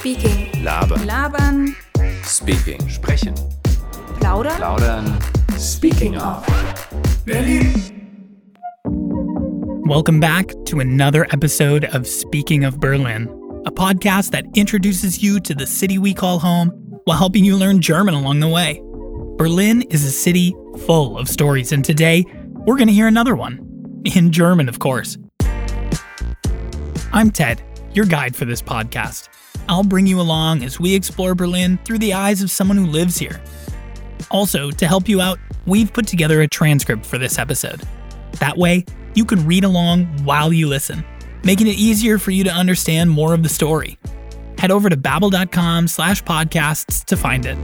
Speaking. Labern. Labern. Speaking. Sprechen. Plaudern. Plaudern. Speaking of. Berlin. Welcome back to another episode of Speaking of Berlin, a podcast that introduces you to the city we call home while helping you learn German along the way. Berlin is a city full of stories, and today we're going to hear another one. In German, of course. I'm Ted, your guide for this podcast. I'll bring you along as we explore Berlin through the eyes of someone who lives here. Also, to help you out, we've put together a transcript for this episode. That way, you can read along while you listen, making it easier for you to understand more of the story. Head over to babbel.com slash podcasts to find it.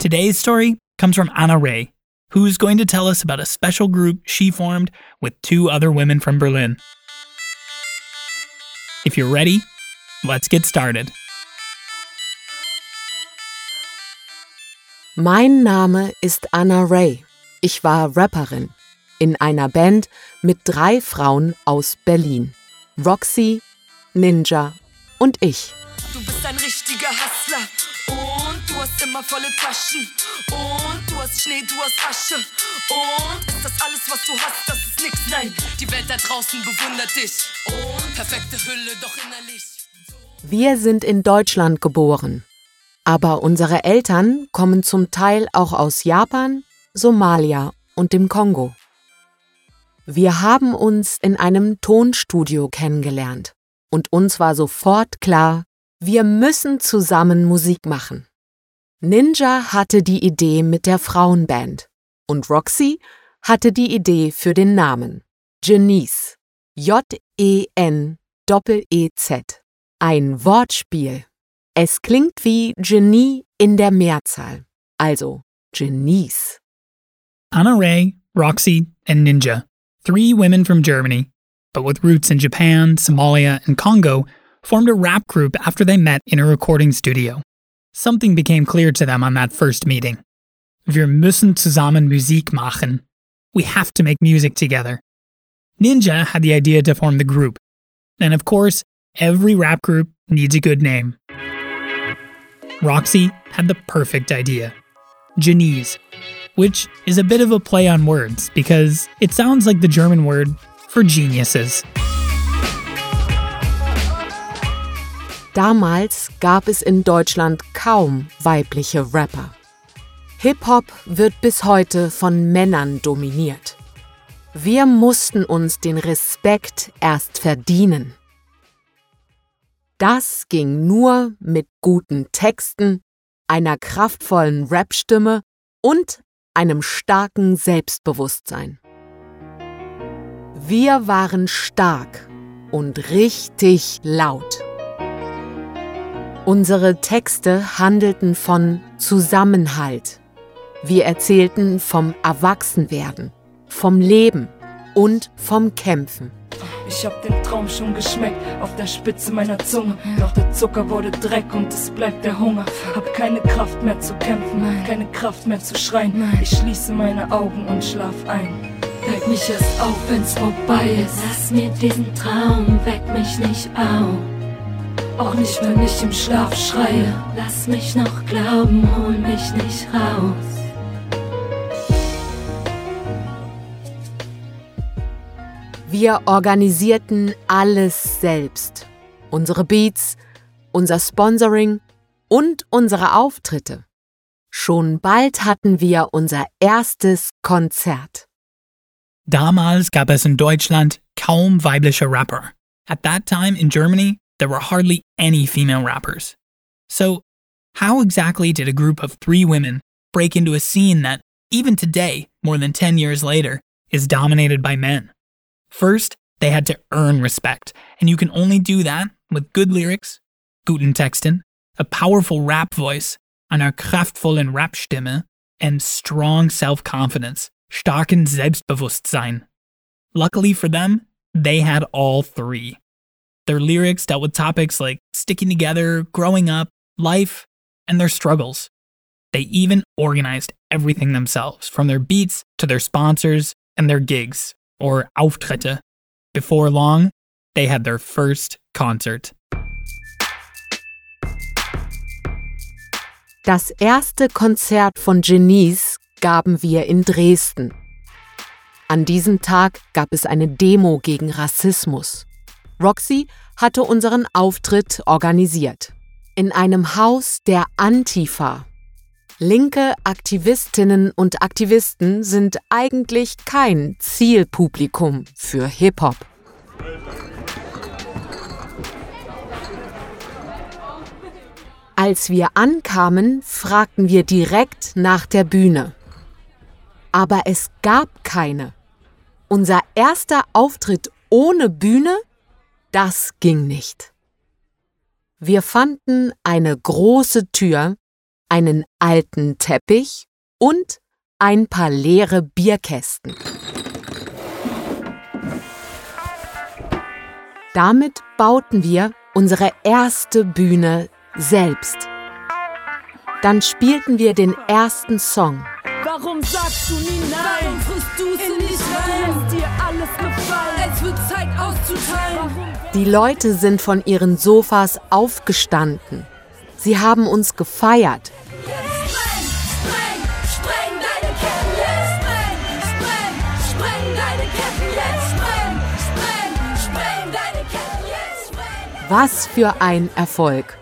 Today's story comes from AnaRey, who's going to tell us about a special group she formed with two other women from Berlin. If you're ready, let's get started. Mein Name ist Anna Ray. Ich war Rapperin in einer Band mit drei Frauen aus Berlin. Roxy, Ninja und ich. Du bist ein richtiger Hustler und du hast immer volle Taschen und du hast Schnee, du hast Asche und ist das alles, was du hast, das ist nix, nein. Die Welt da draußen bewundert dich und perfekte Hülle, doch innerlich. Wir sind in Deutschland geboren. Aber unsere Eltern kommen zum Teil auch aus Japan, Somalia und dem Kongo. Wir haben uns in einem Tonstudio kennengelernt und uns war sofort klar, wir müssen zusammen Musik machen. Ninja hatte die Idee mit der Frauenband und Roxy hatte die Idee für den Namen. Janice. J-E-N-E-Z. Ein Wortspiel. Es klingt wie Genie in der Mehrzahl, also Genies. AnaRey, Roxy, and Ninja, three women from Germany, but with roots in Japan, Somalia, and Congo, formed a rap group after they met in a recording studio. Something became clear to them on that first meeting. Wir müssen zusammen Musik machen. We have to make music together. Ninja had the idea to form the group. And of course, every rap group needs a good name. Roxy had the perfect idea Jeneez, which is a bit of a play on words because it sounds like the German word for geniuses. Damals gab es in Deutschland kaum weibliche Rapper. Hip-Hop wird bis heute von Männern dominiert. Wir mussten uns den Respekt erst verdienen. Das ging nur mit guten Texten, einer kraftvollen Rapstimme und einem starken Selbstbewusstsein. Wir waren stark und richtig laut. Unsere Texte handelten von Zusammenhalt. Wir erzählten vom Erwachsenwerden, vom Leben und vom Kämpfen. Ich hab den Traum schon geschmeckt auf der Spitze meiner Zunge. Doch der Zucker wurde Dreck und es bleibt der Hunger. Hab keine Kraft mehr zu kämpfen, keine Kraft mehr zu schreien. Ich schließe meine Augen und schlaf ein. Weck mich erst auf, wenn's vorbei ist. Lass mir diesen Traum, weck mich nicht auf. Auch nicht, wenn ich im Schlaf schreie. Lass mich noch glauben, hol mich nicht raus. Wir organisierten alles selbst. Unsere Beats, unser Sponsoring und unsere Auftritte. Schon bald hatten wir unser erstes Konzert. Damals gab es in Deutschland kaum weibliche Rapper. At that time in Germany, there were hardly any female rappers. So, how exactly did a group of three women break into a scene that, even today, more than 10 years later, is dominated by men? First, they had to earn respect, and you can only do that with good lyrics, guten Texten, a powerful rap voice, einer kraftvollen Rapstimme, and strong self confidence, starken Selbstbewusstsein. Luckily for them, they had all three. Their lyrics dealt with topics like sticking together, growing up, life, and their struggles. They even organized everything themselves, from their beats to their sponsors and their gigs, or Auftritte. Before long, they had their first concert. Das erste Konzert von Genies gaben wir in Dresden. An diesem Tag gab es eine Demo gegen Rassismus. Roxy hatte unseren Auftritt organisiert. In einem Haus der Antifa. Linke Aktivistinnen und Aktivisten sind eigentlich kein Zielpublikum für Hip-Hop. Als wir ankamen, fragten wir direkt nach der Bühne. Aber es gab keine. Unser erster Auftritt ohne Bühne, das ging nicht. Wir fanden eine große Tür, einen alten Teppich und ein paar leere Bierkästen. Damit bauten wir unsere erste Bühne selbst. Dann spielten wir den ersten Song. Warum sagst du nie nein? Warum frisst du es nicht rein? dir alles gefallen. Es wird Zeit auszuteilen. Die Leute sind von ihren Sofas aufgestanden. Sie haben uns gefeiert. Was für ein Erfolg.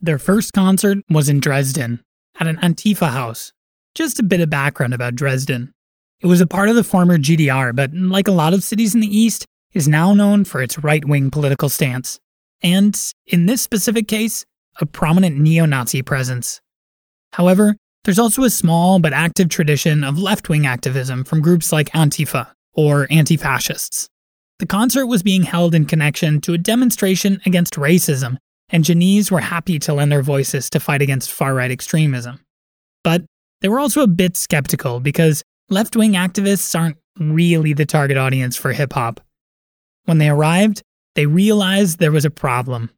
Their first concert was in Dresden, at an Antifa house. Just a bit of background about Dresden. It was a part of the former GDR, but like a lot of cities in the East, is now known for its right wing political stance. And, in this specific case, a prominent neo Nazi presence. However, there's also a small but active tradition of left wing activism from groups like Antifa, or anti fascists. The concert was being held in connection to a demonstration against racism and Jeneez were happy to lend their voices to fight against far right extremism. But they were also a bit skeptical because left wing activists aren't really the target audience for hip hop. When they arrived, they realized there was a problem.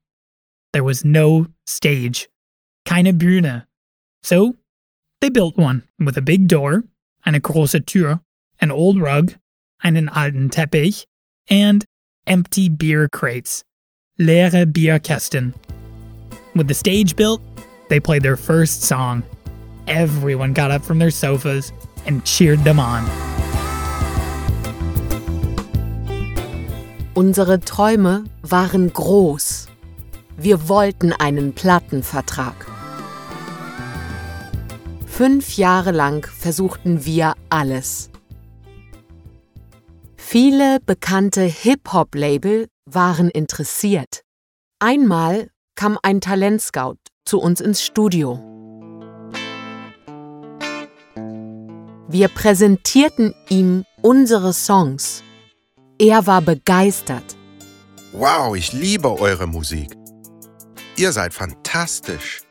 There was no stage, keine Bühne. So they built one with a big door, eine große Tür, an old rug, einen alten Teppich, and empty beer crates leere Bierkästen. With the stage built, they played their first song. Everyone got up from their sofas and cheered them on. Unsere Träume waren groß. Wir wollten einen Plattenvertrag. Fünf Jahre lang versuchten wir alles. Viele bekannte Hip-Hop-Label waren interessiert. Einmal kam ein Talentscout zu uns ins Studio. Wir präsentierten ihm unsere Songs. Er war begeistert. Wow, ich liebe eure Musik. Ihr seid fantastisch.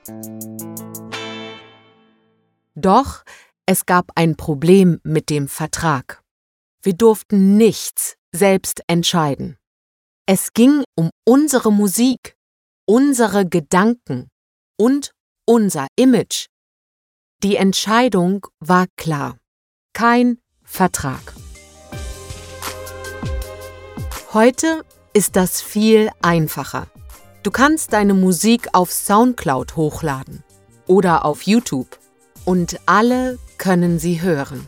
Doch es gab ein Problem mit dem Vertrag. Wir durften nichts selbst entscheiden. Es ging um unsere Musik, unsere Gedanken und unser Image. Die Entscheidung war klar. Kein Vertrag. Heute ist das viel einfacher. Du kannst deine Musik auf SoundCloud hochladen oder auf YouTube und alle können sie hören.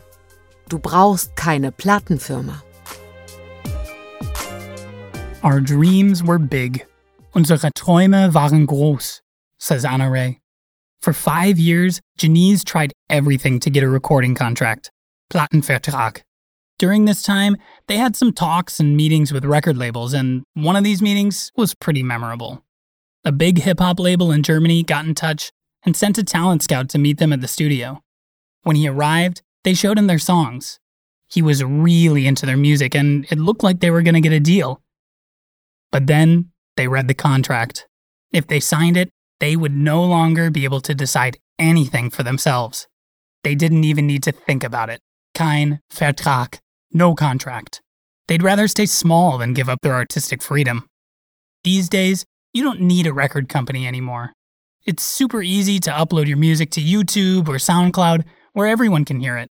Du brauchst keine Plattenfirma. Our dreams were big. Unsere Träume waren groß, says AnaRey. For five years, Jeneez tried everything to get a recording contract, Plattenvertrag. During this time, they had some talks and meetings with record labels, and one of these meetings was pretty memorable. A big hip hop label in Germany got in touch and sent a talent scout to meet them at the studio. When he arrived, they showed him their songs. He was really into their music, and it looked like they were going to get a deal. But then they read the contract. If they signed it, they would no longer be able to decide anything for themselves. They didn't even need to think about it. Kein Vertrag, no contract. They'd rather stay small than give up their artistic freedom. These days, you don't need a record company anymore. It's super easy to upload your music to YouTube or SoundCloud where everyone can hear it.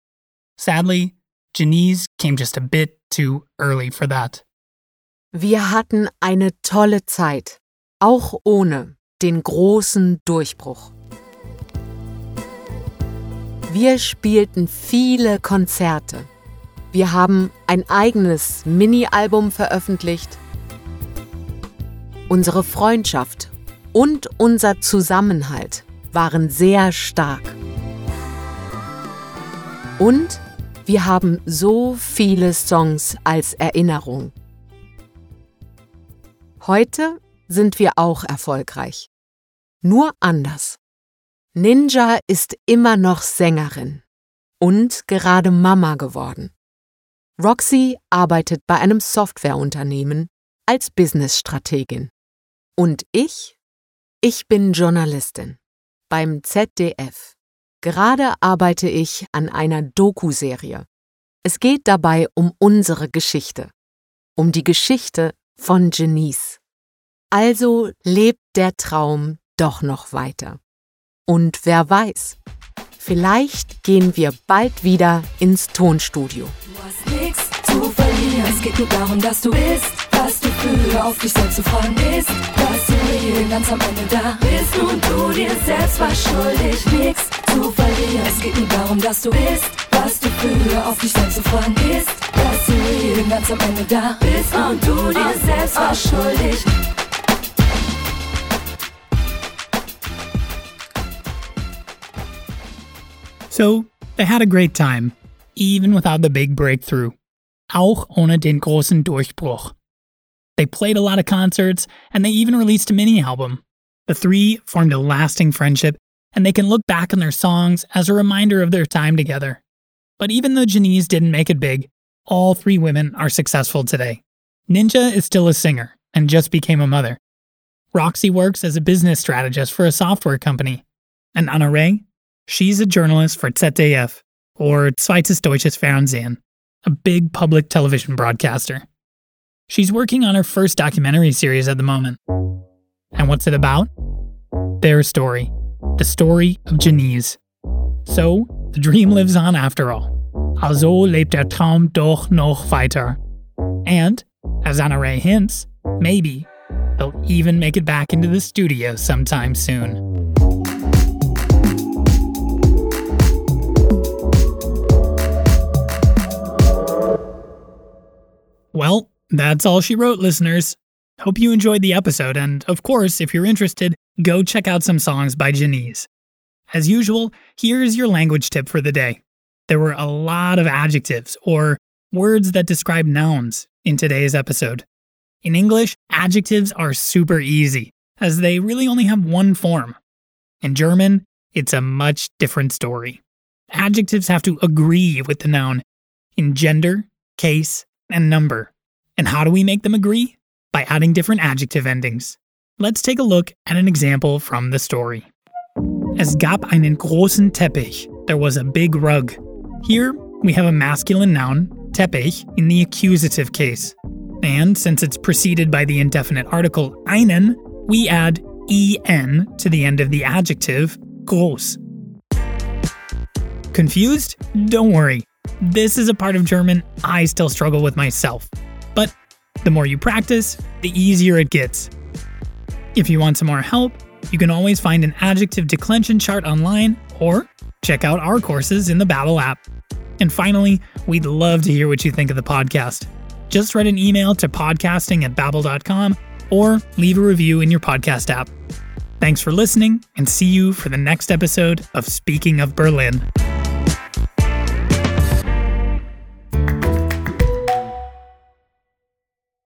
Sadly, Genies came just a bit too early for that. Wir hatten eine tolle Zeit, auch ohne den großen Durchbruch. Wir spielten viele Konzerte. Wir haben ein eigenes Mini-Album veröffentlicht. Unsere Freundschaft und unser Zusammenhalt waren sehr stark. Und wir haben so viele Songs als Erinnerung. Heute sind wir auch erfolgreich. Nur anders. Ninja ist immer noch Sängerin und gerade Mama geworden. Roxy arbeitet bei einem Softwareunternehmen als Businessstrategin. Und ich? Ich bin Journalistin beim ZDF. Gerade arbeite ich an einer Doku-Serie. Es geht dabei um unsere Geschichte, um die Geschichte von Janice. Also lebt der Traum doch noch weiter. Und wer weiß, vielleicht gehen wir bald wieder ins Tonstudio. Du hast nichts zu verlieren. Es geht nur darum, dass du bist, was du fühlst. Auf dich selbst zu freuen ist, dass du real ganz am Ende da bist. Und du dir selbst war schuldig, nichts zu verlieren. Es geht nur darum, dass du bist, was du fühlst. Auf dich selbst zu freuen ist, dass du real ganz am Ende da bist. Und du dir selbst schuldig. So, they had a great time, even without the big breakthrough. Auch ohne den großen Durchbruch. They played a lot of concerts, and they even released a mini album. The three formed a lasting friendship, and they can look back on their songs as a reminder of their time together. But even though Jeneez didn't make it big, all three women are successful today. Ninja is still a singer and just became a mother. Roxy works as a business strategist for a software company. And AnaRey, she's a journalist for ZDF, or Zweites Deutsches Fernsehen, a big public television broadcaster. She's working on her first documentary series at the moment. And what's it about? Their story, the story of Jeneez. So, the dream lives on after all. Also lebt der Traum doch noch weiter. And, as Ray hints, maybe they'll even make it back into the studio sometime soon. Well, that's all she wrote, listeners. Hope you enjoyed the episode, and of course, if you're interested, go check out some songs by Jeneez. As usual, here's your language tip for the day. There were a lot of adjectives, or words that describe nouns, in today's episode. In English, adjectives are super easy, as they really only have one form. In German, it's a much different story. Adjectives have to agree with the noun in gender, case, and number. And how do we make them agree? By adding different adjective endings. Let's take a look at an example from the story. Es gab einen großen Teppich. There was a big rug. Here, we have a masculine noun, Teppich, in the accusative case. And since it's preceded by the indefinite article einen, we add en to the end of the adjective groß. Confused? Don't worry. This is a part of German I still struggle with myself. The more you practice, the easier it gets. If you want some more help, you can always find an adjective declension chart online or check out our courses in the Babbel app. And finally, we'd love to hear what you think of the podcast. Just write an email to podcasting at babbel.com or leave a review in your podcast app. Thanks for listening and see you for the next episode of Speaking of Berlin.